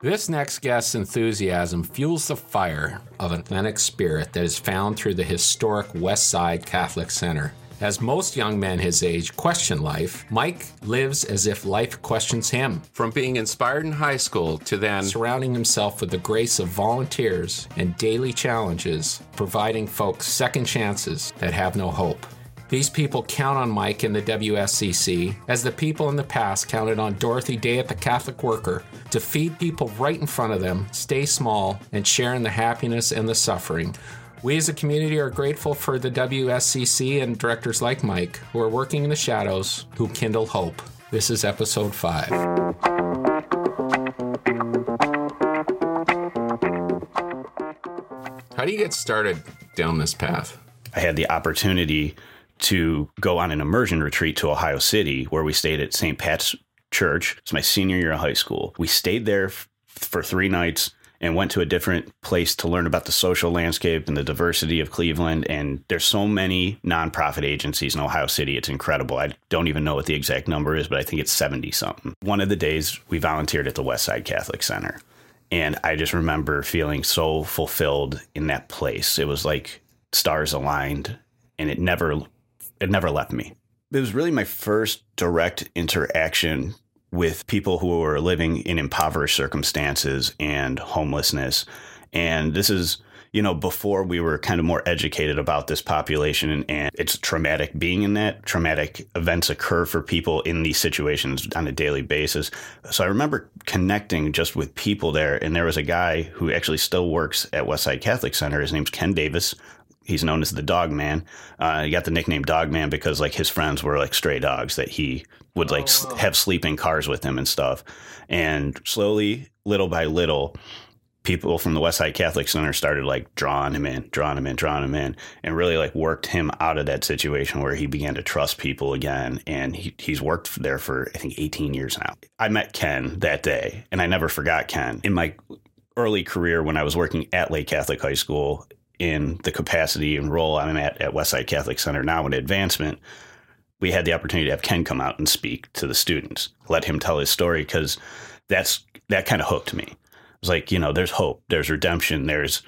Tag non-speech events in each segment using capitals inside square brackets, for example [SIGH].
This next guest's enthusiasm fuels the fire of an authentic spirit that is found through the historic West Side Catholic Center. As most young men his age question life, Mike lives as if life questions him. From being inspired in high school to then surrounding himself with the grace of volunteers and daily challenges, providing folks second chances that have no hope. These people count on Mike and the WSCC as the people in the past counted on Dorothy Day at the Catholic Worker to feed people right in front of them, stay small, and share in the happiness and the suffering we as a community are grateful for the WSCC and directors like Mike who are working in the shadows who kindle hope. This is episode 5. How do you get started down this path? I had the opportunity to go on an immersion retreat to Ohio City where we stayed at St. Pat's Church. It's my senior year of high school. We stayed there f- for three nights and went to a different place to learn about the social landscape and the diversity of Cleveland. And there's so many nonprofit agencies in Ohio City. It's incredible. I don't even know what the exact number is, but I think it's 70 something. One of the days we volunteered at the Westside Catholic Center. And I just remember feeling so fulfilled in that place. It was like stars aligned and it never it never left me. It was really my first direct interaction with people who were living in impoverished circumstances and homelessness. And this is, you know, before we were kind of more educated about this population and, it's traumatic being in that. Traumatic events occur for people in these situations on a daily basis. So I remember connecting just with people there. And there was a guy who actually still works at Westside Catholic Center. His name's Ken Davis he's known as the dog man. Uh, he got the nickname dog man because like his friends were like stray dogs that he would like oh, wow. have sleeping cars with him and stuff. And slowly, little by little, people from the Westside Catholic Center started like drawing him in, drawing him in, drawing him in, and really like worked him out of that situation where he began to trust people again. And he, he's worked there for, I think, 18 years now. I met Ken that day, and I never forgot Ken. In my early career, when I was working at Lake Catholic High School, in the capacity and role I'm at at Westside Catholic Center now in advancement, we had the opportunity to have Ken come out and speak to the students, let him tell his story because that's that kind of hooked me. It was like, you know, there's hope, there's redemption, there's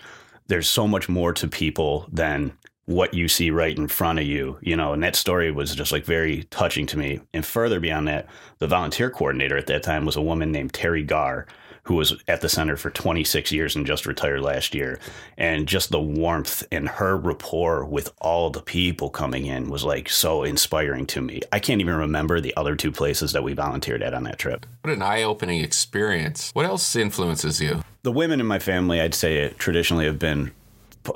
there's so much more to people than what you see right in front of you, you know, and that story was just like very touching to me. And further beyond that, the volunteer coordinator at that time was a woman named Terry Garr, who was at the center for 26 years and just retired last year. And just the warmth and her rapport with all the people coming in was like so inspiring to me. I can't even remember the other two places that we volunteered at on that trip. What an eye opening experience. What else influences you? The women in my family, I'd say, traditionally have been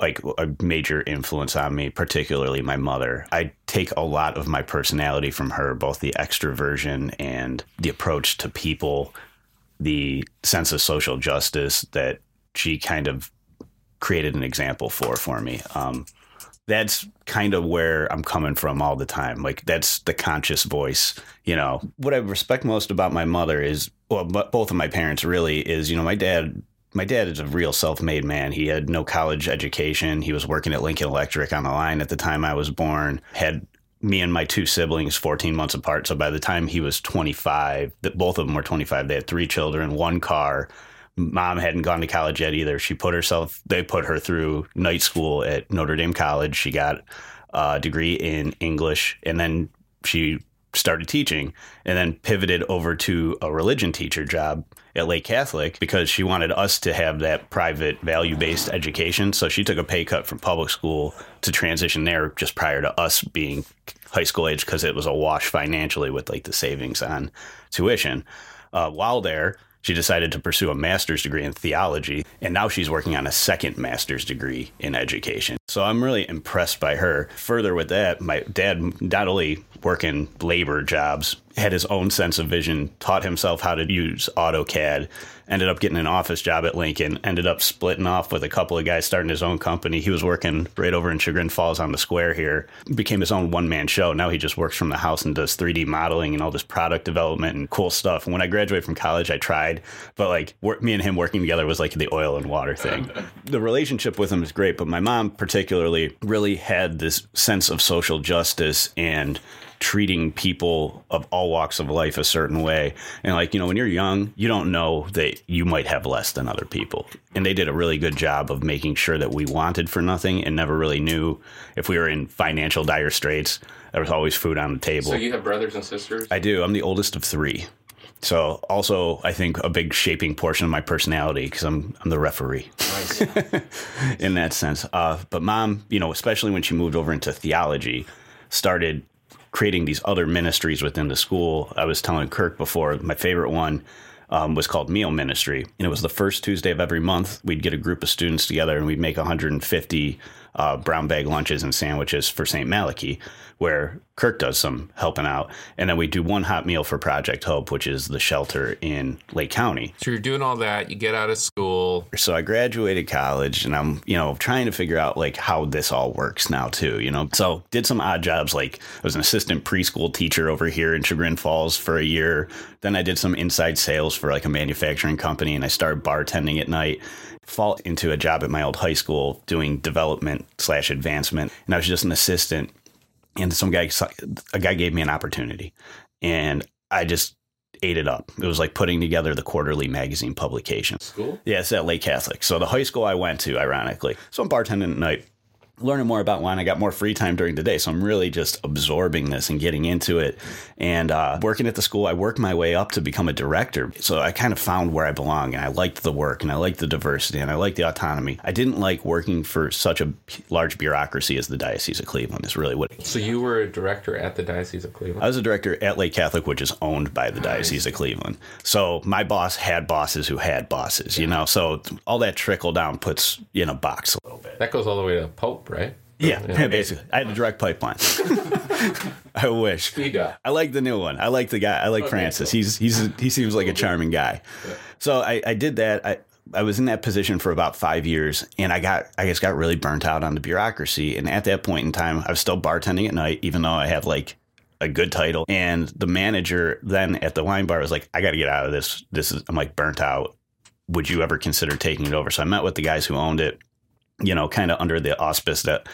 like a major influence on me, particularly my mother. I take a lot of my personality from her, both the extroversion and the approach to people the sense of social justice that she kind of created an example for for me. Um, that's kind of where I'm coming from all the time. Like that's the conscious voice. You know, what I respect most about my mother is, well, both of my parents really is, you know, my dad. My dad is a real self-made man. He had no college education. He was working at Lincoln Electric on the line at the time I was born. Had me and my two siblings 14 months apart. So by the time he was 25 that both of them were 25 they had three children one car. Mom hadn't gone to college yet either. She put herself they put her through night school at notre dame college. She got a degree in english and then she started teaching and then pivoted over to a religion teacher job at Lake Catholic because she wanted us to have that private value based education. So she took a pay cut from public school to transition there just prior to us being high school age because it was a wash financially with like the savings on tuition. Uh, while there, she decided to pursue a master's degree in theology, and now she's working on a second master's degree in education. So I'm really impressed by her. Further with that, my dad not only working labor jobs, had his own sense of vision, taught himself how to use AutoCAD, ended up getting an office job at Lincoln, ended up splitting off with a couple of guys starting his own company. He was working right over in Chagrin Falls on the square here, became his own one man show. Now he just works from the house and does 3D modeling and all this product development and cool stuff. And when I graduated from college, I tried, but like work, me and him working together was like the oil and water thing. [LAUGHS] the relationship with him is great, but my mom, particularly, particularly really had this sense of social justice and treating people of all walks of life a certain way. And like, you know, when you're young, you don't know that you might have less than other people. And they did a really good job of making sure that we wanted for nothing and never really knew if we were in financial dire straits. There was always food on the table. So you have brothers and sisters? I do. I'm the oldest of three. So also, I think a big shaping portion of my personality because I'm I'm the referee Nice. [LAUGHS] in that sense. Uh, but mom, you know, especially when she moved over into theology, started creating these other ministries within the school. I was telling Kirk before, my favorite one um, was called Meal Ministry, and it was the first Tuesday of every month. We'd get a group of students together, and we'd make 150 uh, brown bag lunches and sandwiches for St. Malachi, where Kirk does some helping out, and then we do one hot meal for Project Hope, which is the shelter in Lake County. so you're doing all that. You get out of school. So I graduated college and I'm, you know, trying to figure out like how this all works now too, you know. So did some odd jobs like I was an assistant preschool teacher over here in Chagrin Falls for a year. Then I did some inside sales for like a manufacturing company and I started bartending at night. Fall into a job at my old high school doing development slash advancement. And I was just an assistant and some guy a guy gave me an opportunity and I just ate it up. It was like putting together the quarterly magazine publication. School? Yeah, it's at Lake Catholic. So the high school I went to, ironically. So I'm bartending at night, learning more about wine. I got more free time during the day. So I'm really just absorbing this and getting into it. And uh, working at the school, I worked my way up to become a director. So I kind of found where I belong and I liked the work and I liked the diversity and I liked the autonomy. I didn't like working for such a large bureaucracy as the Diocese of Cleveland, is really what So you were a director at the Diocese of Cleveland. I was a director at Lake Catholic, which is owned by the Diocese of Cleveland. So my boss had bosses who had bosses, you know. So all that trickle down puts you in a box a little bit. that goes all the way to Pope, right? Yeah, [LAUGHS] basically. I had a direct pipeline. [LAUGHS] I wish. I like the new one. I like the guy. I like Francis. He's he's he seems like a charming guy. So I, I did that. I I was in that position for about five years, and I got I guess got really burnt out on the bureaucracy. And at that point in time, I was still bartending at night, even though I had like a good title. And the manager then at the wine bar was like, "I got to get out of this. This is I'm like burnt out. Would you ever consider taking it over?" So I met with the guys who owned it, you know, kind of under the auspice that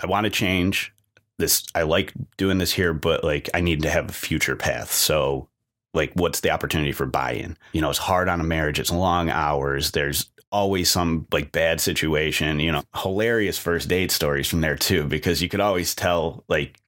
I want to change this. I like doing this here, but like I need to have a future path. So like what's the opportunity for buy-in you know it's hard on a marriage it's long hours there's always some like bad situation you know hilarious first date stories from there too because you could always tell like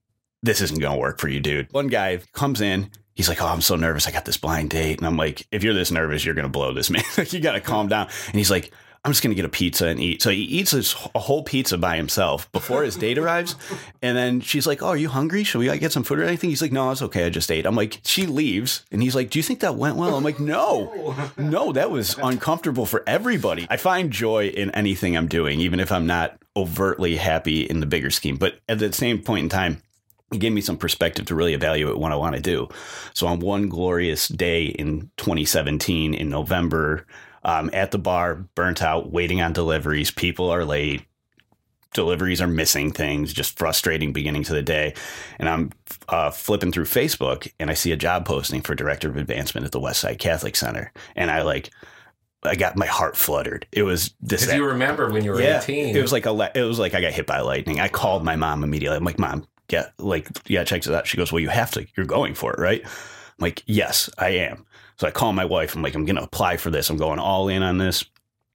this isn't gonna work for you dude one guy comes in he's like oh i'm so nervous i got this blind date and i'm like if you're this nervous you're gonna blow this man [LAUGHS] like you gotta calm down and he's like I'm just gonna get a pizza and eat. So he eats this, a whole pizza by himself before his date arrives, [LAUGHS] and then she's like, "Oh, are you hungry? Should we like, get some food or anything?" He's like, "No, it's okay. I just ate." I'm like, she leaves, and he's like, "Do you think that went well?" I'm like, "No, [LAUGHS] no, that was uncomfortable for everybody." I find joy in anything I'm doing, even if I'm not overtly happy in the bigger scheme. But at the same point in time, it gave me some perspective to really evaluate what I want to do. So on one glorious day in 2017 in November, um, at the bar, burnt out, waiting on deliveries. People are late. Deliveries are missing things, just frustrating beginning to the day. And I'm uh, flipping through Facebook and I see a job posting for director of advancement at the Westside Catholic Center. And I like, I got my heart fluttered. It was this. Because you remember when you were Yeah, 18. it was like a. It was like I got hit by lightning. I called my mom immediately. I'm like, Mom, yeah, like, yeah, check this out. She goes, Well, you have to. You're going for it, right? I'm like, Yes, I am. So I call my wife. I'm like, I'm going to apply for this. I'm going all in on this.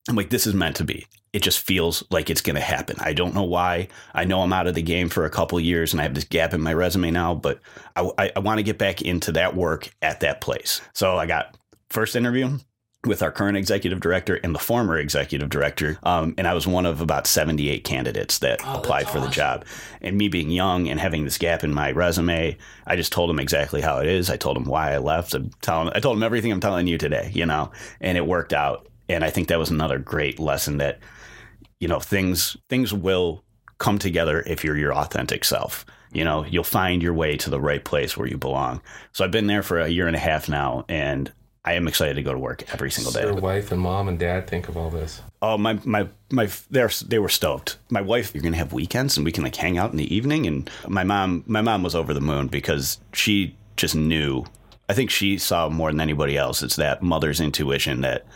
I'm like, this is meant to be. It just feels like it's going to happen. I don't know why. I know I'm out of the game for a couple years and I have this gap in my resume now, but I, I, I want to get back into that work at that place. So I got first interview with our current executive director and the former executive director. Um, and I was one of about 78 candidates that Oh, applied for the job. And me being young and having this gap in my resume, I just told him exactly how it is. I told him why I left. I'm telling, I told him everything I'm telling you today, you know, and it worked out. And I think that was another great lesson that, you know, things things will come together if you're your authentic self. You know, you'll find your way to the right place where you belong. So I've been there for a year and a half now, and I am excited to go to work every single day. Your wife and mom and dad think of all this. Oh my my my they're they were stoked. My wife, you're gonna have weekends and we can like hang out in the evening. And my mom my mom was over the moon because she just knew. I think she saw more than anybody else. It's that mother's intuition that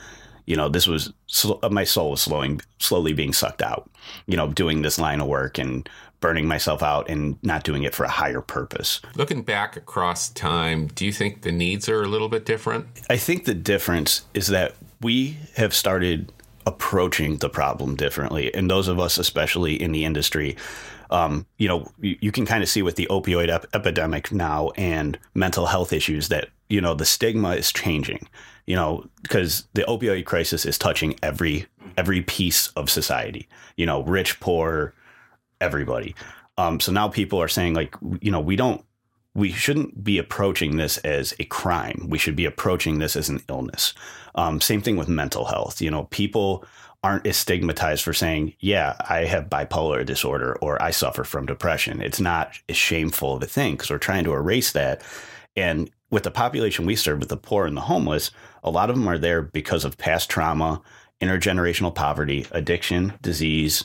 you know, this was sl- my soul was slowing, slowly being sucked out. You know, doing this line of work and burning myself out and not doing it for a higher purpose. Looking back across time, do you think the needs are a little bit different? I think the difference is that we have started approaching the problem differently, and those of us, especially in the industry, um, you know, you, you can kind of see with the opioid ep- epidemic now and mental health issues that you know the stigma is changing. You know, because the opioid crisis is touching every every piece of society. You know, rich, poor, everybody. Um, so now people are saying like, you know, we don't, we shouldn't be approaching this as a crime. We should be approaching this as an illness. Um, same thing with mental health. You know, people aren't stigmatized for saying, yeah, I have bipolar disorder or I suffer from depression. It's not as shameful of a thing because we're trying to erase that. And with the population we serve, with the poor and the homeless, a lot of them are there because of past trauma, intergenerational poverty, addiction, disease,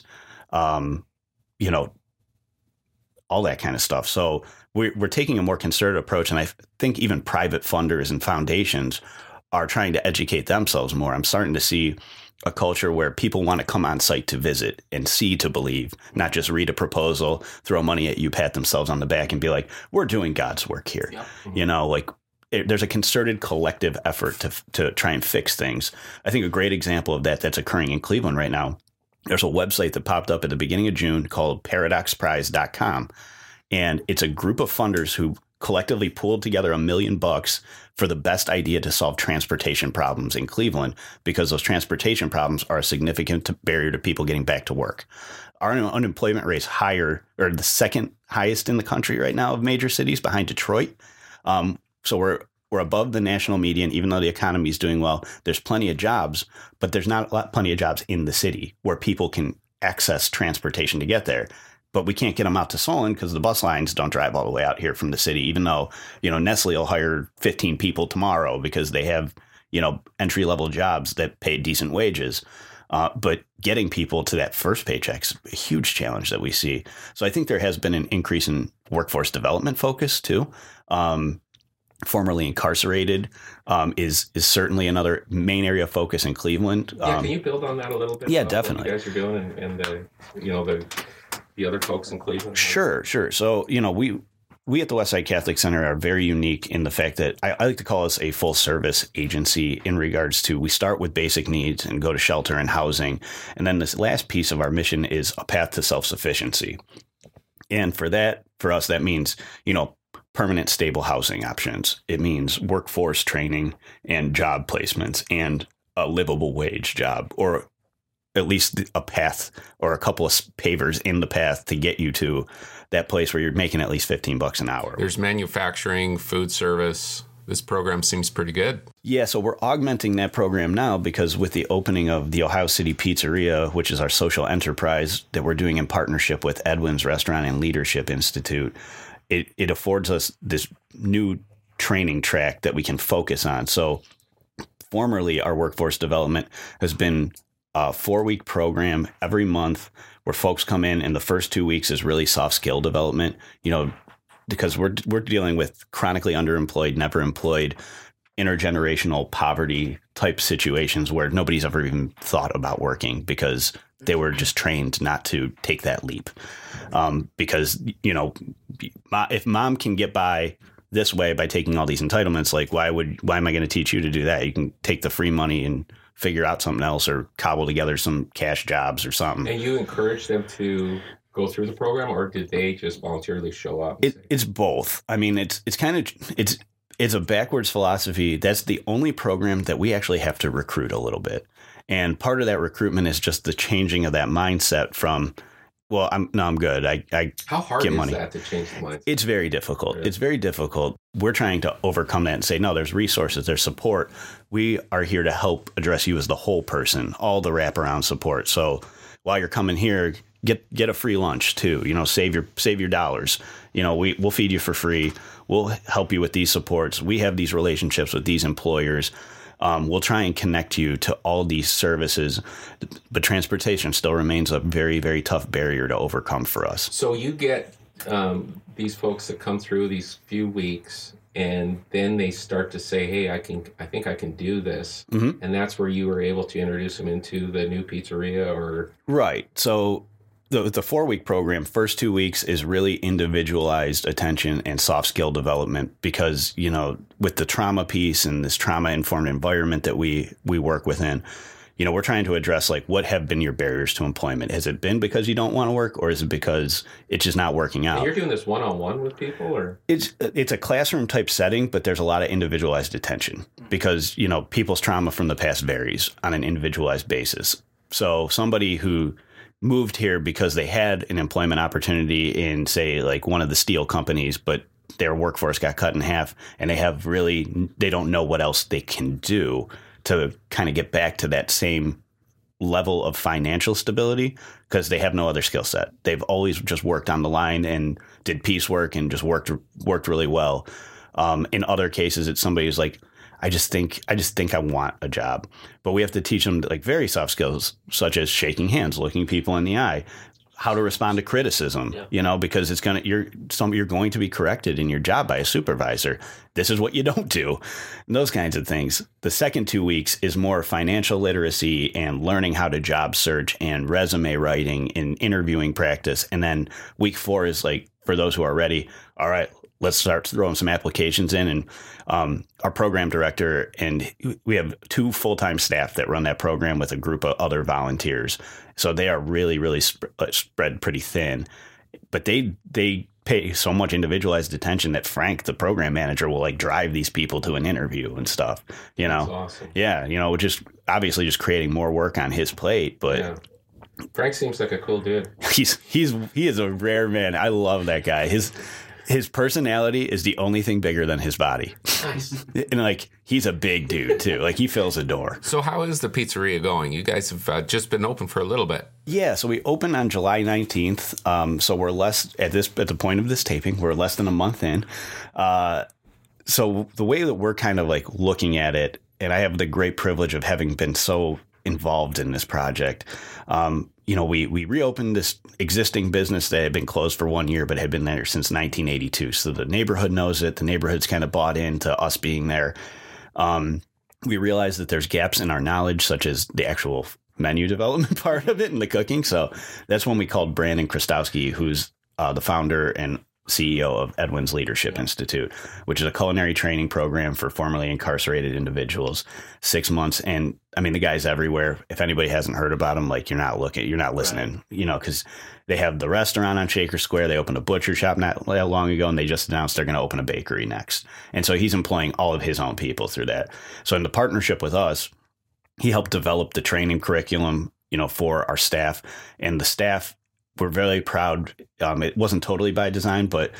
um, you know, all that kind of stuff. So we're, we're taking a more concerted approach. And I think even private funders and foundations are trying to educate themselves more. I'm starting to see a culture where people want to come on site to visit and see to believe, not just read a proposal, throw money at you, pat themselves on the back, and be like, "We're doing God's work here." Yep. Mm-hmm. You know, like it, there's a concerted collective effort to to try and fix things. I think a great example of that that's occurring in Cleveland right now there's a website that popped up at the beginning of June called paradoxprize.com. And it's a group of funders who collectively pooled together a million bucks for the best idea to solve transportation problems in Cleveland because those transportation problems are a significant barrier to people getting back to work. Our unemployment rate is higher, or the second highest in the country right now of major cities behind Detroit. Um, so we're we're above the national median, even though the economy is doing well. There's plenty of jobs, but there's not lot, plenty of jobs in the city where people can access transportation to get there. But we can't get them out to Solon because the bus lines don't drive all the way out here from the city. Even though you know Nestle will hire 15 people tomorrow because they have you know entry level jobs that pay decent wages. Uh, but getting people to that first paycheck is a huge challenge that we see. So I think there has been an increase in workforce development focus too. Um, formerly incarcerated um, is is certainly another main area of focus in Cleveland. Yeah, um, can you build on that a little bit? Yeah, definitely. you guys are doing and, and the you know the the other folks in Cleveland. Sure, sure. So you know we. We at the Westside Catholic Center are very unique in the fact that I, I like to call us a full service agency in regards to we start with basic needs and go to shelter and housing. And then this last piece of our mission is a path to self sufficiency. And for that, for us, that means, you know, permanent stable housing options. It means workforce training and job placements and a livable wage job or at least a path or a couple of pavers in the path to get you to that place where you're making at least 15 bucks an hour. There's manufacturing, food service. This program seems pretty good. Yeah, so we're augmenting that program now because with the opening of the Ohio City Pizzeria, which is our social enterprise that we're doing in partnership with Edwin's Restaurant and Leadership Institute, it, it affords us this new training track that we can focus on. So, formerly, our workforce development has been a four week program every month where folks come in, and the first two weeks is really soft skill development. You know, because we're we're dealing with chronically underemployed, never employed, intergenerational poverty type situations where nobody's ever even thought about working because they were just trained not to take that leap. Um, because you know, if mom can get by this way by taking all these entitlements, like why would why am I going to teach you to do that? You can take the free money and figure out something else or cobble together some cash jobs or something. And you encourage them to go through the program, or did they just voluntarily show up? It, it's both. I mean, it's it's kind of it's it's a backwards philosophy. That's the only program that we actually have to recruit a little bit. And part of that recruitment is just the changing of that mindset from, well, I'm no, I'm good. I, I how hard get money. that to change the mindset? It's very difficult. Really? It's very difficult. We're trying to overcome that and say, no, there's resources, there's support. We are here to help address you as the whole person, all the wraparound support. So while you're coming here, get get a free lunch too. You know, save your save your dollars. You know, we we'll feed you for free. We'll help you with these supports. We have these relationships with these employers um, we'll try and connect you to all these services, but transportation still remains a very, very tough barrier to overcome for us. So you get um, these folks that come through these few weeks and then they start to say hey i can i think i can do this Mhm. and that's where you were able to introduce them into the new pizzeria or Right. So the the four week program, first two weeks is really individualized attention and soft skill development because you know with the trauma piece and this trauma informed environment that we we work within. You know, we're trying to address like what have been your barriers to employment. Has it been because you don't want to work, or is it because it's just not working out? and you're doing this one-on-one with people or It's it's a classroom type setting, but there's a lot of individualized attention because you know people's trauma from the past varies on an individualized basis. So somebody who moved here because they had an employment opportunity in say like one of the steel companies, but their workforce got cut in half, and they have really they don't know what else they can do to kind of get back to that same level of financial stability because they have no other skill set. They've always just worked on the line and did piecework and just worked worked really well. Um, in other cases, it's somebody who's like, I just think I just think I want a job, but we have to teach them like very soft skills such as shaking hands, looking people in the eye, how to respond to criticism. Yeah. You know, because it's gonna you're some you're going to be corrected in your job by a supervisor. This is what you [LAUGHS] don't do, and those kinds of things. The second two weeks is more financial literacy and learning how to job search and resume writing and interviewing practice, and then week four is like for those who are ready. All right, let's start throwing some applications in. And um, our program director and we have two full-time staff that run that program with a group of other volunteers. So they are really really sp- uh, spread pretty thin. But they they pay so much individualized attention that frank the program manager will like drive these people to an interview and stuff you know? Awesome. Yeah you know just obviously just creating more work on his plate but yeah. Frank seems like a cool dude. [LAUGHS] He's he's he is a rare man. I love that guy. His his personality is the only thing bigger than his body. Nice. and like he's a big dude too. Like he fills a door. So how is the pizzeria going? You guys have uh, just been open for a little bit. Yeah so we opened on july 19th um, so we're less at this at the point of this taping we're less than a month in. Uh, so the way that we're kind of like looking at it and i have the great privilege of having been so involved in this project. Um, you know we we reopened this existing business that had been closed for one year but had been there since 1982 so the neighborhood knows it. The neighborhood's kind of bought into us being there. Um, we realized that there's gaps in our knowledge such as the actual menu development [LAUGHS] part of it and the cooking. So that's when we called brandon Chrostowski who's uh, the founder and CEO of Edwin's Leadership Institute, which is a culinary training program for formerly incarcerated individuals. Six months, and I mean the guy's everywhere. If anybody hasn't heard about him, like you're not looking, you're not listening, you know, because they have the restaurant on Shaker Square. They opened a butcher shop not that long ago, and they just announced they're going to open a bakery next. And so he's employing all of his own people through that. So in the partnership with us, he helped develop the training curriculum, you know, for our staff, and the staff we're very proud. Um, it wasn't totally by design, but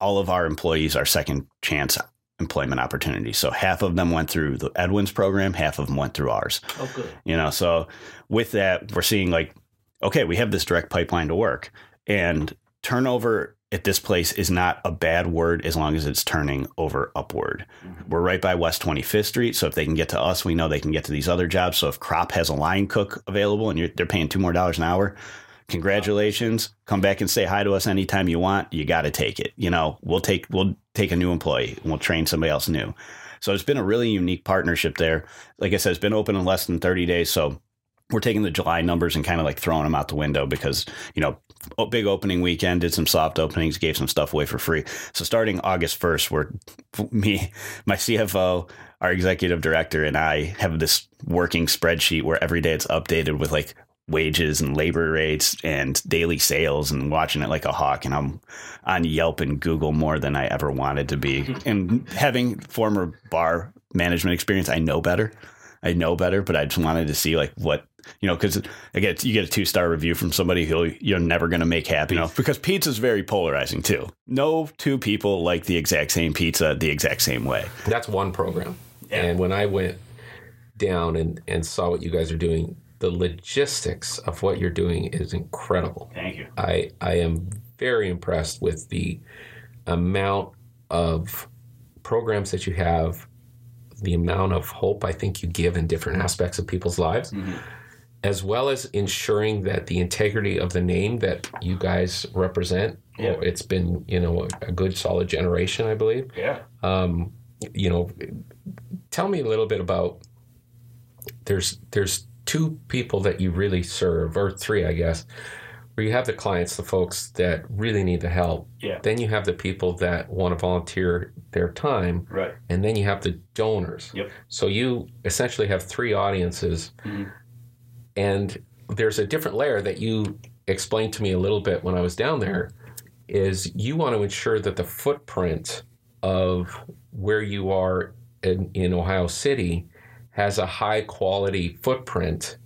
all of our employees are second chance employment opportunities. So half of them went through the Edwin's program, half of them went through ours. Oh, good. You know, so with that, we're seeing like, okay, we have this direct pipeline to work, and turnover at this place is not a bad word as long as it's turning over upward. We're right by West 25th Street, so if they can get to us, we know they can get to these other jobs. So if Crop has a line cook available and you're, they're paying two more dollars an hour, congratulations. Come back and say hi to us anytime you want. You got to take it. You know we'll take we'll take a new employee and we'll train somebody else new. So it's been a really unique partnership there. Like i said it's been open in less than 30 days. So we're taking the july numbers and kind of like throwing them out the window because you know big opening weekend did some soft openings gave some stuff away for free. So starting august 1st we're me [LAUGHS] my cfo our executive director and i have this working spreadsheet where every day it's updated with like wages and labor rates and daily sales and watching it like a hawk. And I'm on Yelp and Google more than I ever wanted to be. [LAUGHS] And having former bar management experience I know better. I know better but I just wanted to see like what you know because again you get a two star review from somebody who you're never going to make happy you know because pizza is very polarizing too. No two people like the exact same pizza the exact same way. That's one program. Yeah. And when I went down and, and saw what you guys are doing, the logistics of what you're doing is incredible. thank you I I am very impressed with the amount of programs that you have, the amount of hope I think you give in different aspects of people's lives. as well as ensuring that the integrity of the name that you guys represent. Yeah. It's been you know a, a good solid generation, I believe. Yeah. Um, you know, tell me a little bit about. There's there's two people that you really serve, or three, I guess, where you have the clients, the folks that really need the help. Yeah. Then you have the people that want to volunteer their time, Right. and then you have the donors. Yep. So you essentially have three audiences, Mhm. and there's a different layer that you explained to me a little bit when I was down there. Is you want to ensure that the footprint of where you are in, in Ohio City has a high quality footprint.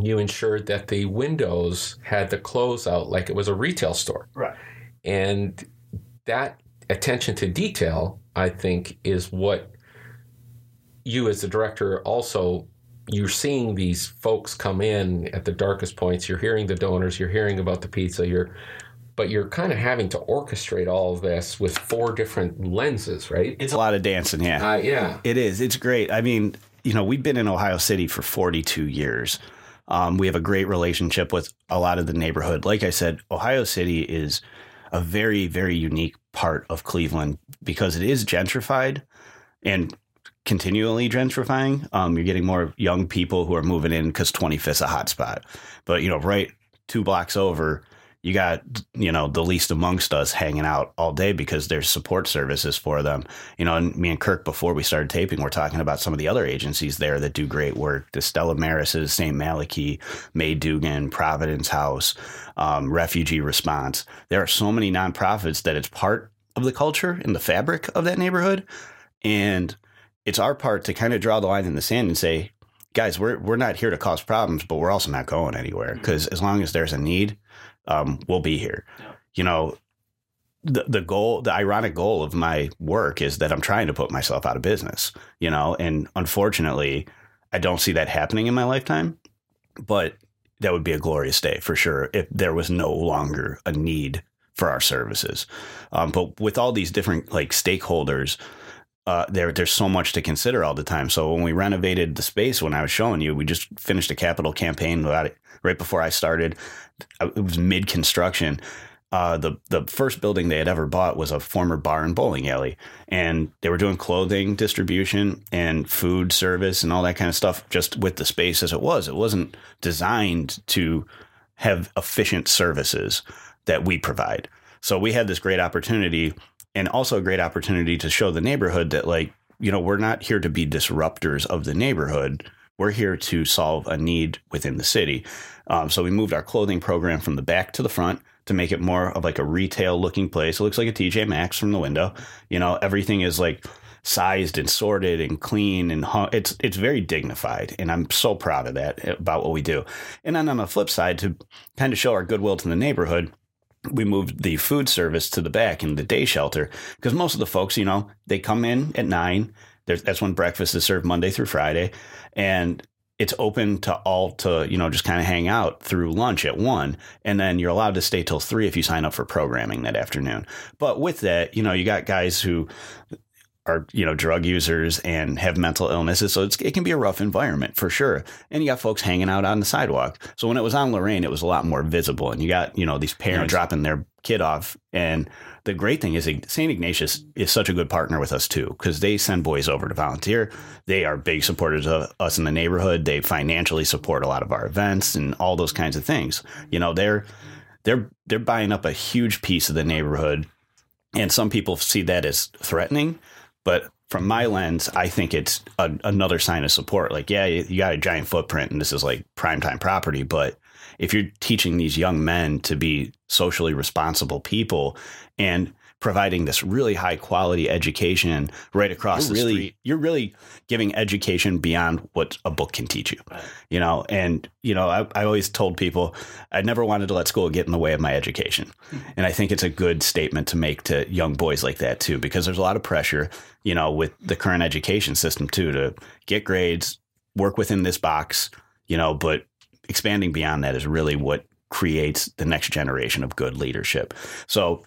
You ensured that the windows had the closeout like it was a retail store. Right. And that attention to detail, I think, is what you as the director also you're seeing these folks come in at the darkest points. You're hearing the donors, you're hearing about the pizza, you're but you're kind of having to orchestrate all of this with four different lenses, right? It's a lot of dancing, yeah. Uh, yeah. It is. It's great. I mean, you know, we've been in Ohio City for 42 years. Um, we have a great relationship with a lot of the neighborhood. Like I said, Ohio City is a very, very unique part of Cleveland because it is gentrified and continually gentrifying. Um, you're getting more young people who are moving in because 25th is a hot spot. But, you know, right two blocks over, you got you know the least amongst us hanging out all day because there's support services for them. You know and me and kirk before we started taping we're talking about some of the other agencies there that do great work. The stella maris's st malachi may dugan providence house um, refugee response. There are so many nonprofits that it's part of the culture and the fabric of that neighborhood. And it's our part to kind of draw the line in the sand and say guys we're, we're not here to cause problems but we're also not going anywhere. Because as long as there's a need um, will be here. Yeah. You know, the the goal, the ironic goal of my work is that I'm trying to put myself out of business. You know, and unfortunately, I don't see that happening in my lifetime. But that would be a glorious day for sure if there was no longer a need for our services. Um, but with all these different like stakeholders. Uh, there, there's so much to consider all the time. So when we renovated the space, when I was showing you, we just finished a capital campaign about it right before I started. It was mid construction. Uh, the the first building they had ever bought was a former bar and bowling alley, and they were doing clothing distribution and food service and all that kind of stuff just with the space as it was. It wasn't designed to have efficient services that we provide. So we had this great opportunity and also a great opportunity to show the neighborhood that like, you know, we're not here to be disruptors of the neighborhood. We're here to solve a need within the city. Um, so we moved our clothing program from the back to the front to make it more of like a retail looking place. It looks like a TJ Maxx from the window. You know, everything is like sized and sorted and clean and hung. it's it's very dignified, and I'm so proud of that about what we do. And then on the flip side, to kind of show our goodwill to the neighborhood, we moved the food service to the back in the day shelter because most of the folks, you know, they come in at nine. There's, that's when breakfast is served Monday through Friday, and it's open to all to you know just kind of hang out through lunch at one, and then you're allowed to stay till three if you sign up for programming that afternoon. But with that, you know, you got guys who are you know drug users and have mental illnesses. So it's, it can be a rough environment for sure. And you got folks hanging out on the sidewalk. So when it was on lorain it was a lot more visible. And you got you know these parents Nice. dropping their kid off. And the great thing is st ignatius is such a good partner with us too because they send boys over to volunteer. They are big supporters of us in the neighborhood. They financially support a lot of our events and all those kinds of things. You know they're they're they're buying up a huge piece of the neighborhood and some people see that as threatening but from my lens, I think it's a, another sign of support. Like, yeah, you, you got a giant footprint and this is like primetime property, but if you're teaching these young men to be socially responsible people and providing this really high quality education right across You're the really- street, you're really giving education beyond what a book can teach you. You know, and you know, I, I always told people I never wanted to let school get in the way of my education. Hmm. And I think it's a good statement to make to young boys like that too, because there's a lot of pressure, you know, with the current education system too, to get grades, work within this box, you know, but expanding beyond that is really what creates the next generation of good leadership. So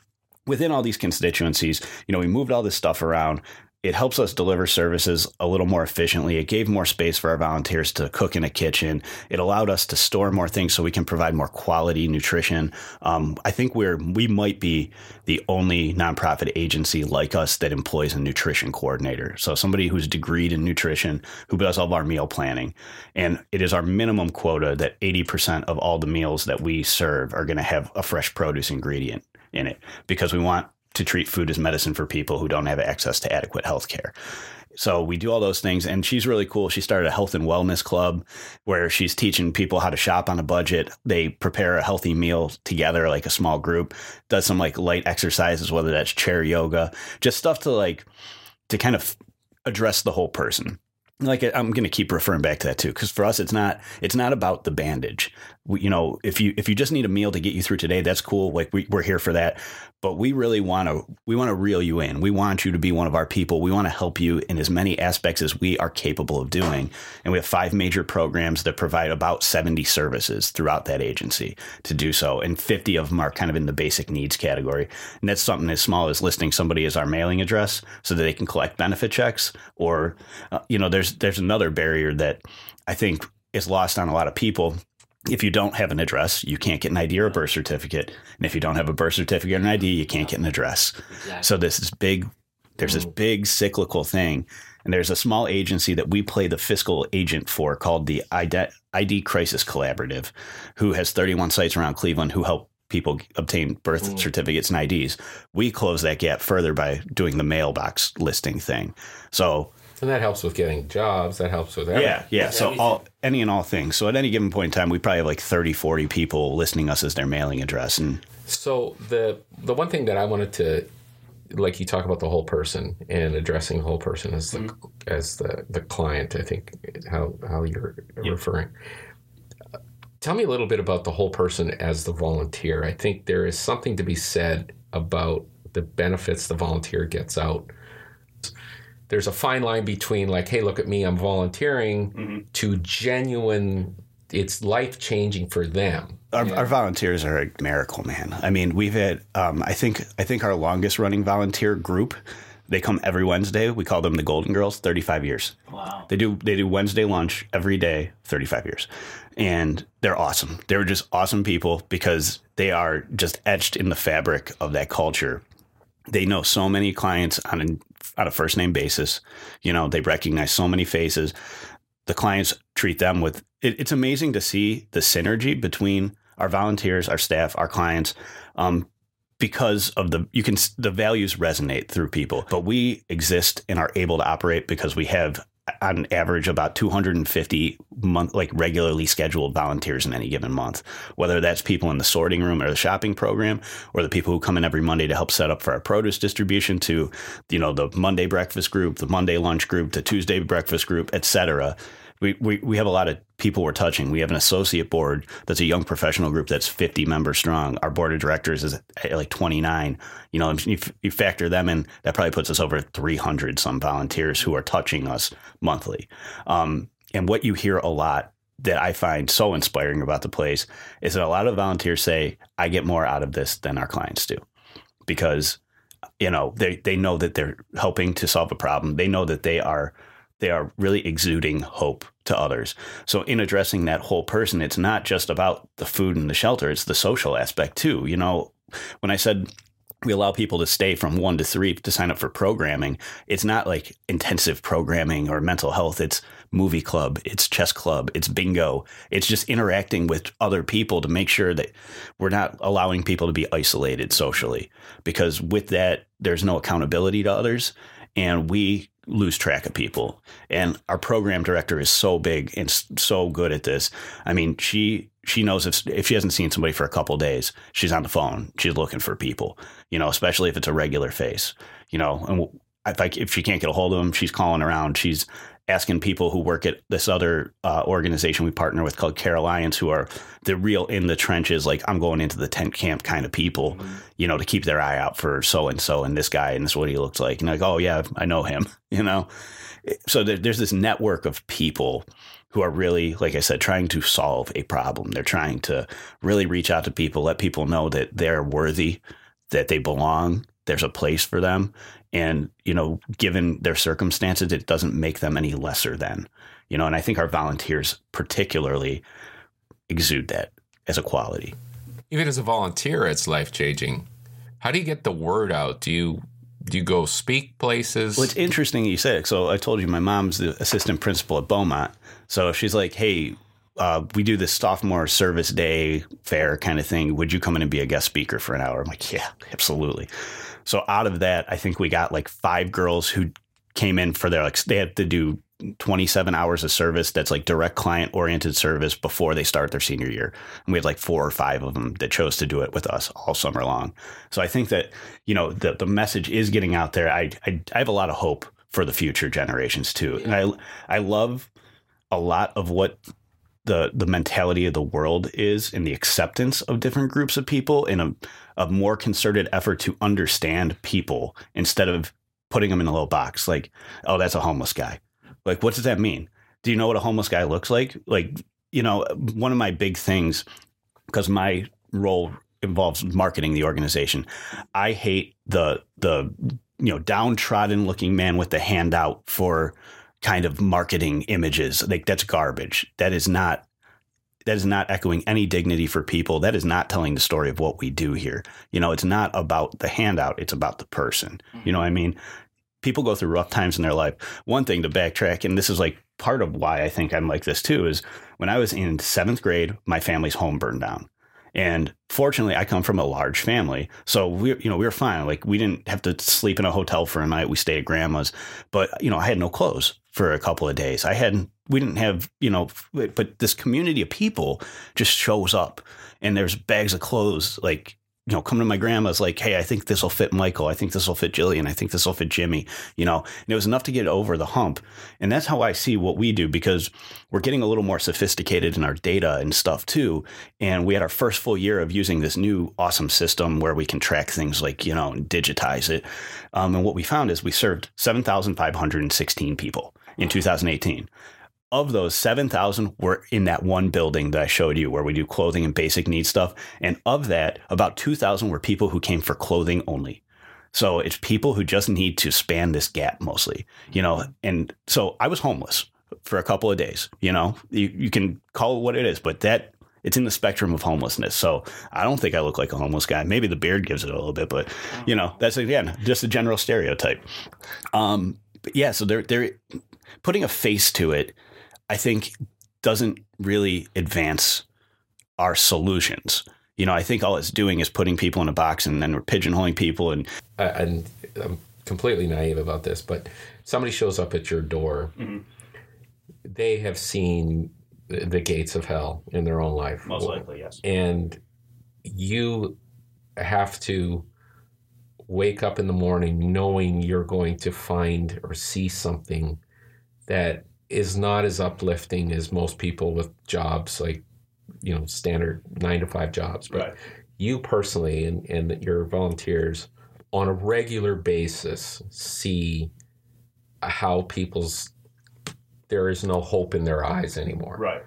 within all these constituencies, you know, we moved all this stuff around. It helps us deliver services a little more efficiently. It gave more space for our volunteers to cook in a kitchen. It allowed us to store more things so we can provide more quality nutrition. Um, I think we're we might be the only nonprofit agency like us that employs a nutrition coordinator. So somebody who's degreed in nutrition who does all of our meal planning, and it is our minimum quota that eighty percent of all the meals that we serve are going to have a fresh produce ingredient in it because we want to treat food as medicine for people who don't have access to adequate health care. So we do all those things. And she's really cool. She started a health and wellness club where she's teaching people how to shop on a budget. They prepare a healthy meal together, like a small group, does some like light exercises, whether that's chair yoga, just stuff to like, to kind of address the whole person like I'm going to keep referring back to that too, because for us, it's not it's not about the bandage. We, you know, if you if you just need a meal to get you through today, that's cool. Like we, we're here for that. But we really want to we want to reel you in. We want you to be one of our people. We want to help you in as many aspects as we are capable of doing. And we have five major programs that provide about 70 services throughout that agency to do so, and 50 of them are kind of in the basic needs category. And that's something as small as listing somebody as our mailing address so that they can collect benefit checks, or uh, you know, there's there's there's another barrier that I think is lost on a lot of people. If you don't have an address, you can't get an ID or a birth certificate, and if you don't have a birth certificate or an ID, you can't get an address. Exactly. So this is big. There's this big cyclical thing, and there's a small agency that we play the fiscal agent for called the ID Crisis Collaborative, who has 31 sites around Cleveland who help people obtain birth mm. certificates and IDs. We close that gap further by doing the mailbox listing thing. So and that helps with getting jobs. That helps with everything. Yeah, yeah. So all any and all things. So at any given point in time, we probably have like 30, 40 people listening us as their mailing address. And so the the one thing that I wanted to like you talk about the whole person and addressing the whole person as the mm-hmm. as the the client. I think how how you're yep. referring. Tell me a little bit about the whole person as the volunteer. I think there is something to be said about the benefits the volunteer gets out there's a fine line between like, hey, look at me, I'm volunteering, mm-hmm. to genuine. It's life changing for them. Our, yeah. our, volunteers are a miracle, man. I mean, we've had, um, I think, I think our longest running volunteer group. They come every Wednesday. We call them the Golden Girls. Thirty-five years. Wow. They do they do Wednesday lunch every day. Thirty-five years, and they're awesome. They're just awesome people because they are just etched in the fabric of that culture they know so many clients on a, on a first name basis. You know, they recognize so many faces. The clients treat them with, it, it's amazing to see the synergy between our volunteers, our staff, our clients. Um, because of the you can the values resonate through people but we exist and are able to operate because we have on average about 250 month like regularly scheduled volunteers in any given month. Whether that's people in the sorting room or the shopping program or the people who come in every monday to help set up for our produce distribution to you know the monday breakfast group the monday lunch group the tuesday breakfast group etc we, we, we have a lot of people we're touching. We have an associate board that's a young professional group that's 50 members strong. Our board of directors is like 29. You know, you, you factor them in, that probably puts us over 300 some volunteers who are touching us monthly. Um, and what you hear a lot that I find so inspiring about the place is that a lot of volunteers say, I get more out of this than our clients do because, you know, they, they know that they're helping to solve a problem. They know that they are – they are really exuding hope to others. So in addressing that whole person, it's not just about the food and the shelter, it's the social aspect too. You know, when I said we allow people to stay from one to three to sign up for programming. It's not like intensive programming or mental health. It's movie club, it's chess club, it's bingo. It's just interacting with other people to make sure that we're not allowing people to be isolated socially. Because with that, there's no accountability to others. And we lose track of people. And our program director is so big and so good at this. I mean, she she knows if if she hasn't seen somebody for a couple days, she's on the phone. She's looking for people. You know, especially if it's a regular face. You know, and if, I, if she can't get a hold of them, she's calling around. She's asking people who work at this other uh, organization we partner with called Care Alliance, who are the real in the trenches, like I'm going into the tent camp kind of people, mm-hmm. you know, to keep their eye out for so and so and this guy and this is what he looks like. And like, oh yeah, I know him, [LAUGHS] you know. So there, there's this network of people who are really, like I said, trying to solve a problem. They're trying to really reach out to people, let people know that they're worthy, that they belong, there's a place for them, And, you know, given their circumstances, it doesn't make them any lesser than, you know, and I think our volunteers particularly exude that as a quality. Even as a volunteer, it's life changing. How do you get the word out? Do you do you go speak places? Well, it's interesting you said it. So I told you my mom's the assistant principal at Beaumont. So she's like, hey, uh, we do this sophomore service day fair kind of thing. Would you come in and be a guest speaker for an hour? I'm like, yeah, absolutely. So out of that, I think we got like five girls who came in for their like they had to do 27 hours of service that's like direct client oriented service before they start their senior year. And we had like four or five of them that chose to do it with us all summer long. So I think that, you know, the, the message is getting out there. I, I, I have a lot of hope for the future generations too. And I, I love a lot of what the, the mentality of the world is and the acceptance of different groups of people in a, a more concerted effort to understand people instead of putting them in a little box like, oh, that's a homeless guy like, what does that mean? Do you know what a homeless guy looks like? Like, you know, one of my big things, because my role involves marketing the organization, I hate the the you know downtrodden looking man with the handout for kind of marketing images. Like that's garbage. That is not that is not echoing any dignity for people. That is not telling the story of what we do here. You know, it's not about the handout, it's about the person. You know I mean? people go through rough times in their life. One thing to backtrack, and this is like part of why I think I'm like this too, is when I was in seventh grade, my family's home burned down. And fortunately, I come from a large family, so we, you know, we were fine. Like we didn't have to sleep in a hotel for a night. We stayed at grandma's, but you know, I had no clothes for a couple of days. I hadn't, we didn't have, you know, but this community of people just shows up, and there's bags of clothes like you know, come to my grandma's like, hey, I think this will fit Michael. I think this will fit Jillian. I think this will fit Jimmy. You know, and it was enough to get over the hump. And that's how I see what we do because we're getting a little more sophisticated in our data and stuff too. And we had our first full year of using this new awesome system where we can track things like, you know, digitize it. Um, and what we found is we served 7,516 people in 2018 of those 7,000 were in that one building that I showed you where we do clothing and basic needs stuff. And of that, about 2,000 were people who came for clothing only. So it's people who just need to span this gap mostly, you know. And so I was homeless for a couple of days, you know. You, you can call it what it is, but that it's in the spectrum of homelessness. So I don't think I look like a homeless guy. Maybe the beard gives it a little bit, but you know, that's again just a general stereotype. Um, yeah, so they're they're putting a face to it I think doesn't really advance our solutions. You know, I think all it's doing is putting people in a box and then we're pigeonholing people. And uh, and I'm completely naive about this, but somebody shows up at your door. Mm-hmm. They have seen the gates of hell in their own life. Most likely, yes. And you have to wake up in the morning knowing you're going to find or see something that is not as uplifting as most people with jobs like you know standard nine to five jobs. But right. you personally and, and your volunteers on a regular basis see how people's there is no hope in their eyes anymore. Right.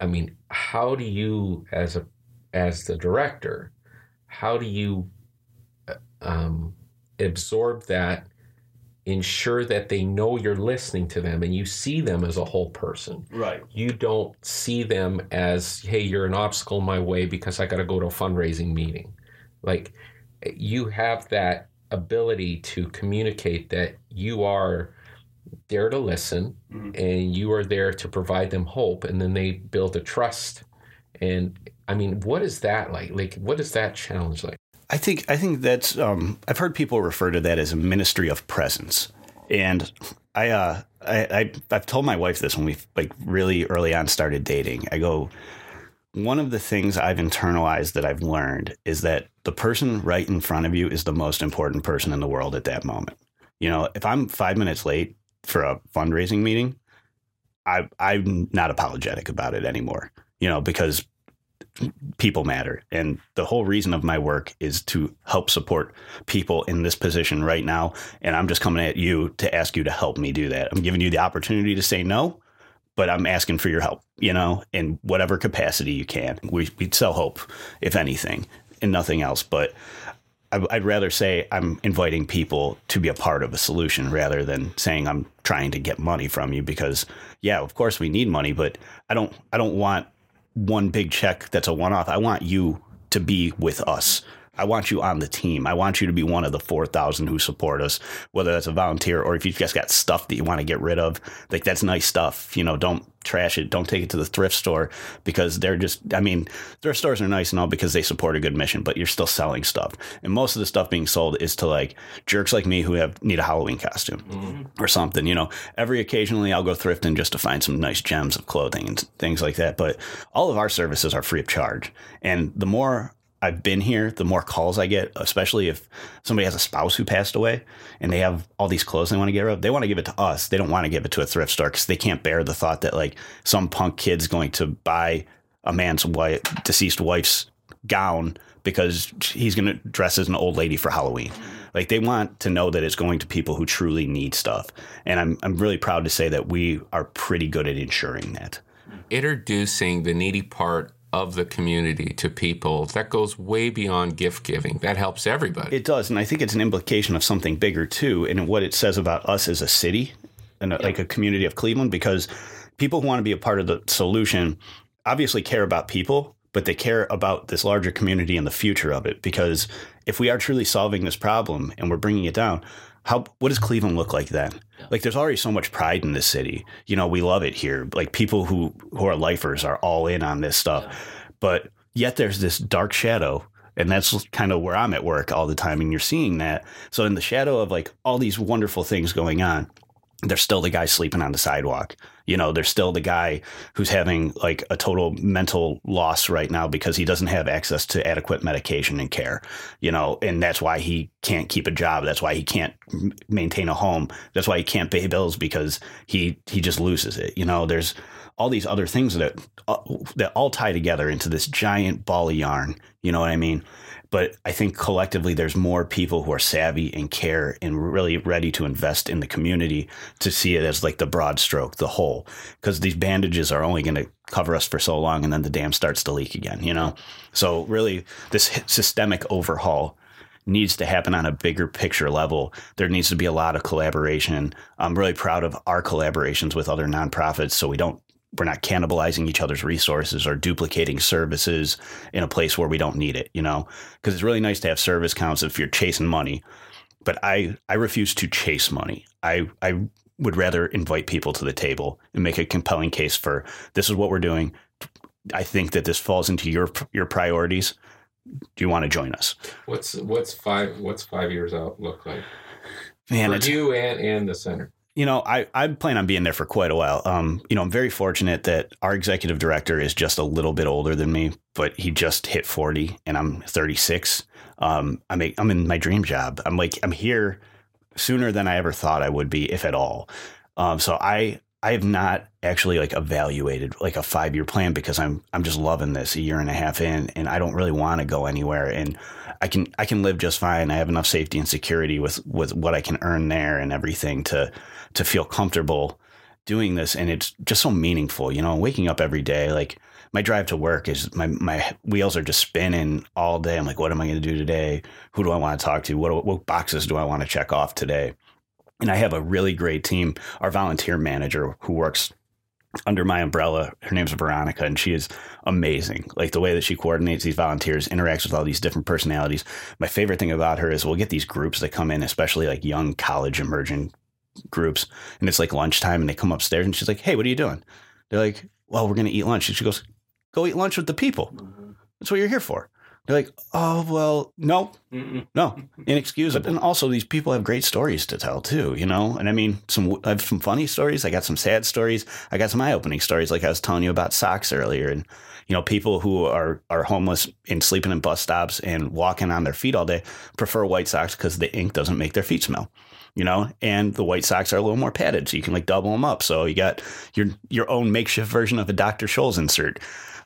I mean how do you as a as the director how do you uh, um, absorb that ensure that they know you're listening to them and you see them as a whole person. Right. You don't see them as, hey, you're an obstacle in my way because I got to go to a fundraising meeting. Like you have that ability to communicate that you are there to listen mm-hmm. and you are there to provide them hope and then they build a trust. And I mean, what is that like? Like, what is that challenge like? I think I think that's um, I've heard people refer to that as a ministry of presence, and I, uh, I, I I've told my wife this when we like really early on started dating. I go, one of the things I've internalized that I've learned is that the person right in front of you is the most important person in the world at that moment. You know, if I'm five minutes late for a fundraising meeting, I I'm not apologetic about it anymore. You know, because people matter. And the whole reason of my work is to help support people in this position right now. And I'm just coming at you to ask you to help me do that. I'm giving you the opportunity to say no, but I'm asking for your help, you know, in whatever capacity you can. We, we'd sell hope, if anything, and nothing else. But I, I'd rather say I'm inviting people to be a part of a solution rather than saying I'm trying to get money from you because yeah, of course we need money, but I don't I don't want one big check that's a one off. I want you to be with us. I want you on the team. I want you to be one of the 4,000 who support us, whether that's a volunteer or if you've just got stuff that you want to get rid of. Like, that's nice stuff. You know, don't trash it. Don't take it to the thrift store because they're just, I mean, thrift stores are nice and all because they support a good mission, but you're still selling stuff. And most of the stuff being sold is to like jerks like me who have need a Halloween costume mm-hmm. or something. You know, every occasionally I'll go thrifting just to find some nice gems of clothing and things like that. But all of our services are free of charge. And the more I've been here, the more calls I get, especially if somebody has a spouse who passed away and they have all these clothes they want to get rid of, they want to give it to us. They don't want to give it to a thrift store because they can't bear the thought that like some punk kid's going to buy a man's wife, deceased wife's gown because he's going to dress as an old lady for Halloween. Like they want to know that it's going to people who truly need stuff. And I'm, I'm really proud to say that we are pretty good at ensuring that. Introducing the needy part of the community to people that goes way beyond gift giving. That helps everybody. It does, and I think it's an implication of something bigger too, and what it says about us as a city and uh, a, like a community of Cleveland. Because people who want to be a part of the solution obviously care about people, but they care about this larger community and the future of it. Because if we are truly solving this problem and we're bringing it down, how what does Cleveland look like then? Yeah. Like there's already so much pride in this city. You know, we love it here. Like people who who are lifers are all in on this stuff. Yeah. But yet there's this dark shadow and that's kind of where I'm at work all the time and you're seeing that. So in the shadow of like all these wonderful things going on, there's still the guy sleeping on the sidewalk. You know, there's still the guy who's having like a total mental loss right now because he doesn't have access to adequate medication and care, you know, and that's why he can't keep a job. That's why he can't maintain a home. That's why he can't pay bills because he, he just loses it. You know, there's all these other things that, uh, that all tie together into this giant ball of yarn. You know what I mean? But I think collectively there's more people who are savvy and care and really ready to invest in the community to see it as like the broad stroke, the whole. Because these bandages are only going to cover us for so long and then the dam starts to leak again, you know? So, really, this systemic overhaul needs to happen on a bigger picture level. There needs to be a lot of collaboration. I'm really proud of our collaborations with other nonprofits so we don't we're not cannibalizing each other's resources or duplicating services in a place where we don't need it, you know? Because it's really nice to have service counts if you're chasing money. But I, I refuse to chase money. I, I would rather invite people to the table and make a compelling case for this is what we're doing. I think that this falls into your your priorities. Do you want to join us? What's what's five what's five years out look like? Man, for you and and the center you know, I, I plan on being there for quite a while. Um, you know, I'm very fortunate that our executive director is just a little bit older than me, but he just hit 40 and I'm 36. Um, I'm, I'm in my dream job. I'm like, I'm here sooner than I ever thought I would be, if at all. Um, so I, I have not actually like evaluated like a five year plan because I'm, I'm just loving this a year and a half in and I don't really want to go anywhere. And I can, I can live just fine. I have enough safety and security with, with what I can earn there and everything to, to feel comfortable doing this and it's just so meaningful you know waking up every day like my drive to work is my my wheels are just spinning all day. I'm like what am i going to do today? Who do i want to talk to? What what boxes do i want to check off today? And i have a really great team. Our volunteer manager who works under my umbrella her name's veronica and she is amazing. Like the way that she coordinates these volunteers interacts with all these different personalities. My favorite thing about her is we'll get these groups that come in especially like young college emerging groups and it's like lunchtime and they come upstairs and she's like, Hey, what are you doing? They're like, Well, we're going to eat lunch. And she goes, Go eat lunch with the people. Mm-hmm. That's what you're here for. They're like, Oh, well, no, Mm-mm. no, inexcusable. And also, these people have great stories to tell too, you know? And I mean, some, I have some funny stories. I got some sad stories. I got some eye opening stories, like I was telling you about socks earlier. And, you know, people who are, are homeless and sleeping in bus stops and walking on their feet all day prefer white socks because the ink doesn't make their feet smell you know, and the white socks are a little more padded, so you can like double them up. So you got your your own makeshift version of a Dr. Scholl's insert.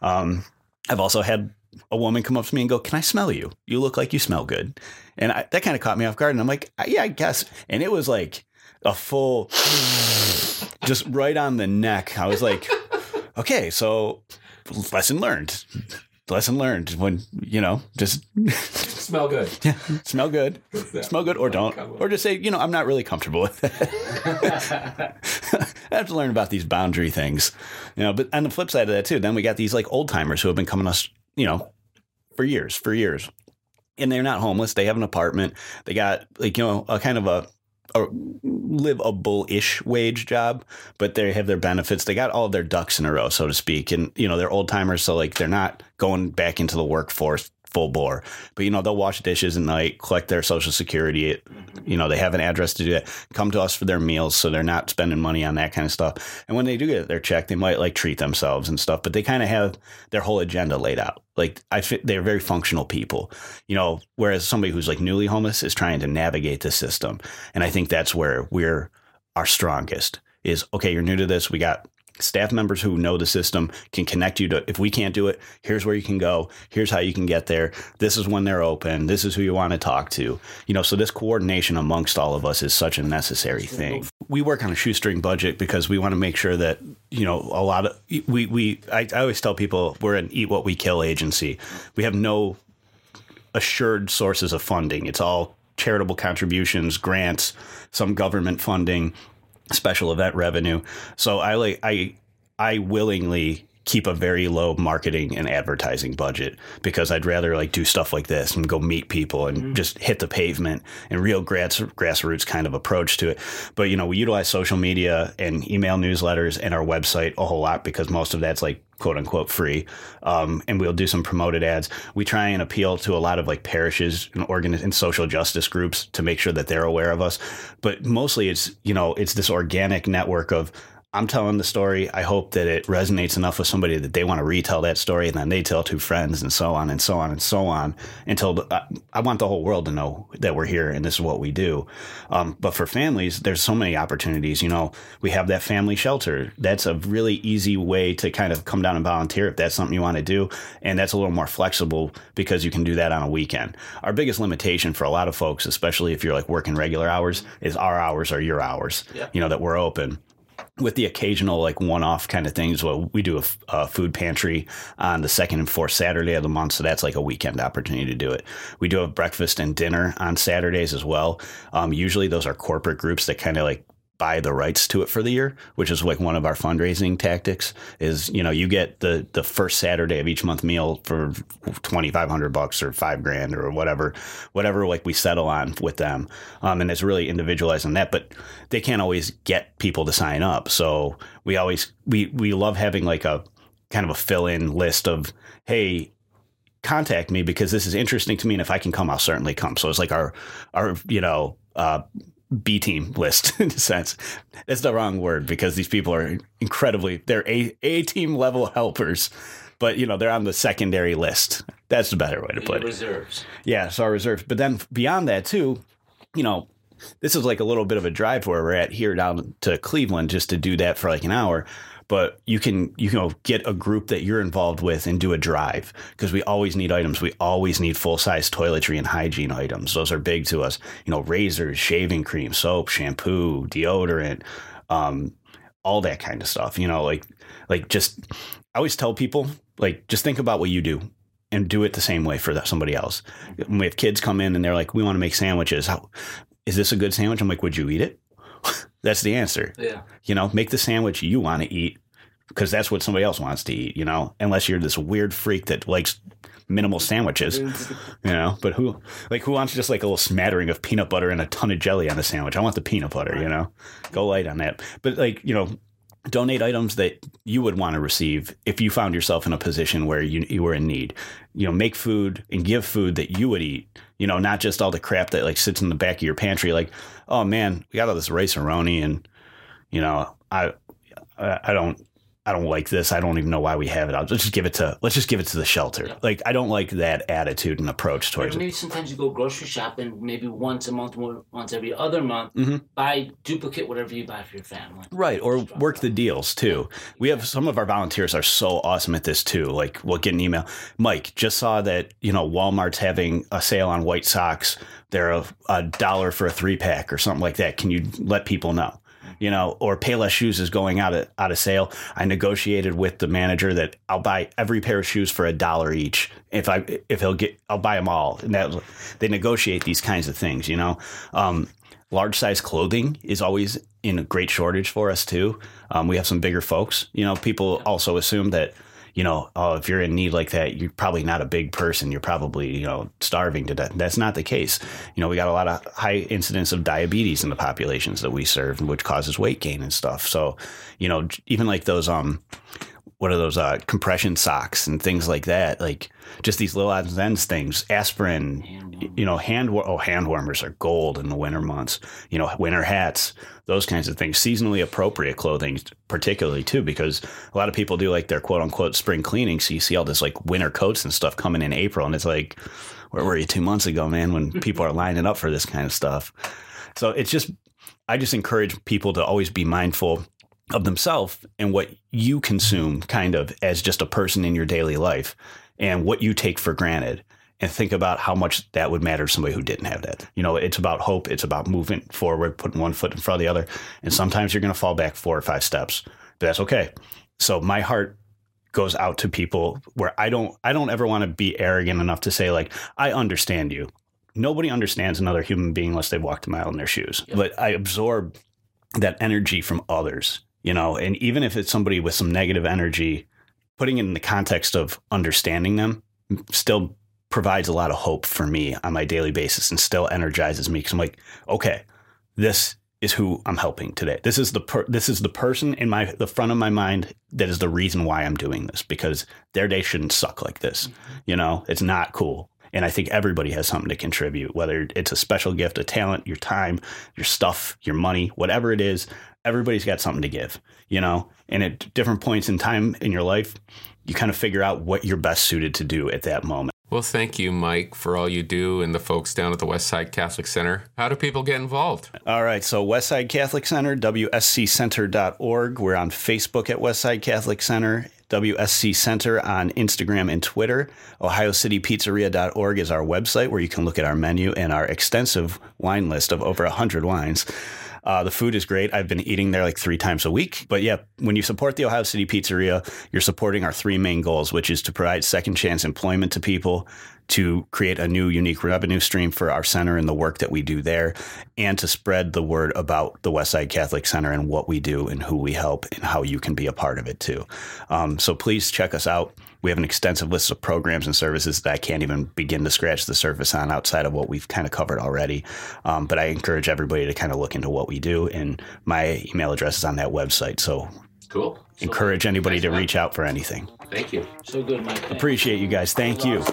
Um, I've also had a woman come up to me and go, "Can I smell you? You look like you smell good," and I, that kind of caught me off guard. And I'm like, "Yeah, I guess." And it was like a full, just right on the neck. I was like, "Okay, so lesson learned." Lesson learned when you know just smell good. [LAUGHS] yeah smell good, smell good, or don't, or just say, you know, I'm not really comfortable with it. [LAUGHS] [LAUGHS] I have to learn about these boundary things, you know. But on the flip side of that too, then we got these like old timers who have been coming to us, you know, for years, for years, and they're not homeless. They have an apartment. They got like you know a kind of a a livable-ish wage job, but they have their benefits. They got all their ducks in a row, so to speak, and you know they're old timers, so like they're not going back into the workforce full bore. But you know, they'll wash dishes at night, collect their social security. Mm-hmm. You know, they have an address to do that. Come to us for their meals, so they're not spending money on that kind of stuff. And when they do get their check, they might like treat themselves and stuff. But they kind of have their whole agenda laid out. Like I, they're very functional people. You know, whereas somebody who's like newly homeless is trying to navigate the system. And I think that's where we're our strongest. Is okay. You're new to this. We got staff members who know the system can connect you to if we can't do it here's where you can go. Here's how you can get there. This is when they're open. This is who you want to talk to. You know so this coordination amongst all of us is such a necessary thing. We work on a shoestring budget because we want to make sure that you know a lot of we we I, I always tell people we're an eat what we kill agency. We have no assured sources of funding. It's all charitable contributions grants some government funding special event revenue. So I like I I willingly keep a very low marketing and advertising budget because I'd rather like do stuff like this and go meet people and mm-hmm. just hit the pavement and real grass, grassroots kind of approach to it. But you know, we utilize social media and email newsletters and our website a whole lot because most of that's like quote unquote free. Um, and we'll do some promoted ads. We try and appeal to a lot of like parishes and organ and social justice groups to make sure that they're aware of us. But mostly it's, you know, it's this organic network of I'm telling the story. I hope that it resonates enough with somebody that they want to retell that story, and then they tell two friends, and so on and so on and so on until the, I, I, want the whole world to know that we're here and this is what we do. Um, but for families, there's so many opportunities. You know, we have that family shelter. That's a really easy way to kind of come down and volunteer if that's something you want to do, and that's a little more flexible because you can do that on a weekend. Our biggest limitation for a lot of folks, especially if you're like working regular hours, is our hours are your hours. Yeah. You know that we're open with the occasional like one-off kind of things well we do a, food pantry on the second and fourth saturday of the month so that's like a weekend opportunity to do it. We do have breakfast and dinner on saturdays as well. Um, usually those are corporate groups that kind of like buy the rights to it for the year, which is like one of our fundraising tactics. Is you know you get the the first Saturday of each month meal for twenty five hundred bucks or five grand or whatever, whatever like we settle on with them, um, and it's really individualized on that. But they can't always get people to sign up, so we always we we love having like a kind of a fill in list of hey contact me because this is interesting to me and if I can come I'll certainly come. So it's like our our you know uh, B team list [LAUGHS] in a sense. That's the wrong word because these people are incredibly they're a A team level helpers, but you know they're on the secondary list. That's the better way to put it. Reserves. Yeah, so our reserves. But then beyond that too, you know, this is like a little bit of a drive where we're at here down to Cleveland just to do that for like an hour but you can you know get a group that you're involved with and do a drive because we always need items. We always need full size toiletry and hygiene items. Those are big to us. You know, razors, shaving cream, soap, shampoo, deodorant, um, all that kind of stuff. You know, like like just I always tell people like just think about what you do and do it the same way for somebody else. When we have kids come in and they're like, we want to make sandwiches. How is this a good sandwich? I'm like, would you eat it? [LAUGHS] That's the answer. Yeah. You know, make the sandwich you want to eat because that's what somebody else wants to eat, you know, unless you're this weird freak that likes minimal sandwiches, [LAUGHS] you know, but who, like, who wants just like a little smattering of peanut butter and a ton of jelly on a sandwich? I want the peanut butter, you know, go light on that. But like, you know, donate items that you would want to receive if you found yourself in a position where you, you were in need. You know, make food and give food that you would eat, you know, not just all the crap that like sits in the back of your pantry. Like, oh man, we got all this Rice-A-Roni and, you know, I, I don't, I don't like this. I don't even know why we have it. I'll just give it to let's just give it to the shelter. Yeah. Like I don't like that attitude and approach towards maybe it. Maybe sometimes you go grocery shopping, maybe once a month, once every other month, mm-hmm. buy duplicate whatever you buy for your family. Right, or work the deals too. We have some of our volunteers are so awesome at this too. Like we'll get an email. Mike just saw that you know Walmart's having a sale on white socks. They're a, a dollar for a three pack or something like that. Can you let people know? You know, or Payless Shoes is going out of out of sale. I negotiated with the manager that I'll buy every pair of shoes for a dollar each. If I if he'll get, I'll buy them all. And that they negotiate these kinds of things, you know. Um, large size clothing is always in a great shortage for us too. Um, we have some bigger folks. You know, people also assume that you know, oh, if you're in need like that, you're probably not a big person. You're probably, you know, starving to death. That's not the case. You know, we got a lot of high incidence of diabetes in the populations that we serve, which causes weight gain and stuff. So, you know, even like those, um, what are those uh, compression socks and things like that? Like just these little odds and ends things. Aspirin, you know, hand oh hand warmers are gold in the winter months. You know, winter hats, those kinds of things. Seasonally appropriate clothing, particularly too, because a lot of people do like their quote unquote spring cleaning. So you see all this like winter coats and stuff coming in April, and it's like, where were you two months ago, man? When [LAUGHS] people are lining up for this kind of stuff. So it's just, I just encourage people to always be mindful of themselves and what you consume kind of as just a person in your daily life and what you take for granted and think about how much that would matter to somebody who didn't have that. You know, it's about hope, it's about moving forward, putting one foot in front of the other. And sometimes you're going to fall back four or five steps, but that's okay. So my heart goes out to people where I don't I don't ever want to be arrogant enough to say like I understand you. Nobody understands another human being unless they've walked a mile in their shoes. Yep. But I absorb that energy from others you know, and even if it's somebody with some negative energy, putting it in the context of understanding them still provides a lot of hope for me on my daily basis and still energizes me because I'm like, okay, this is who I'm helping today. This is the per- this is the person in my the front of my mind that is the reason why I'm doing this because their day shouldn't suck like this. Mm-hmm. You know, it's not cool. And I think everybody has something to contribute, whether it's a special gift, a talent, your time, your stuff, your money, whatever it is everybody's got something to give, you know, and at different points in time in your life, you kind of figure out what you're best suited to do at that moment. Well, thank you, Mike, for all you do and the folks down at the Westside Catholic Center. How do people get involved? All right. So, Westside Catholic Center, WSCCenter.org. We're on Facebook at Westside Catholic Center, WSC Center on Instagram and Twitter. OhioCityPizzeria.org is our website where you can look at our menu and our extensive wine list of over 100 wines. Uh, the food is great. I've been eating there like three times a week. But yeah, when you support the Ohio City Pizzeria, you're supporting our three main goals, which is to provide second chance employment to people, to create a new unique revenue stream for our center and the work that we do there, and to spread the word about the Westside Catholic Center and what we do and who we help and how you can be a part of it too. Um, so please check us out. We have an extensive list of programs and services that I can't even begin to scratch the surface on outside of what we've kind of covered already. Um, but I encourage everybody to kind of look into what we do, and my email address is on that website. So cool. So encourage anybody to reach out for anything. Thank you. So good, Mike. Appreciate you guys. Thank you.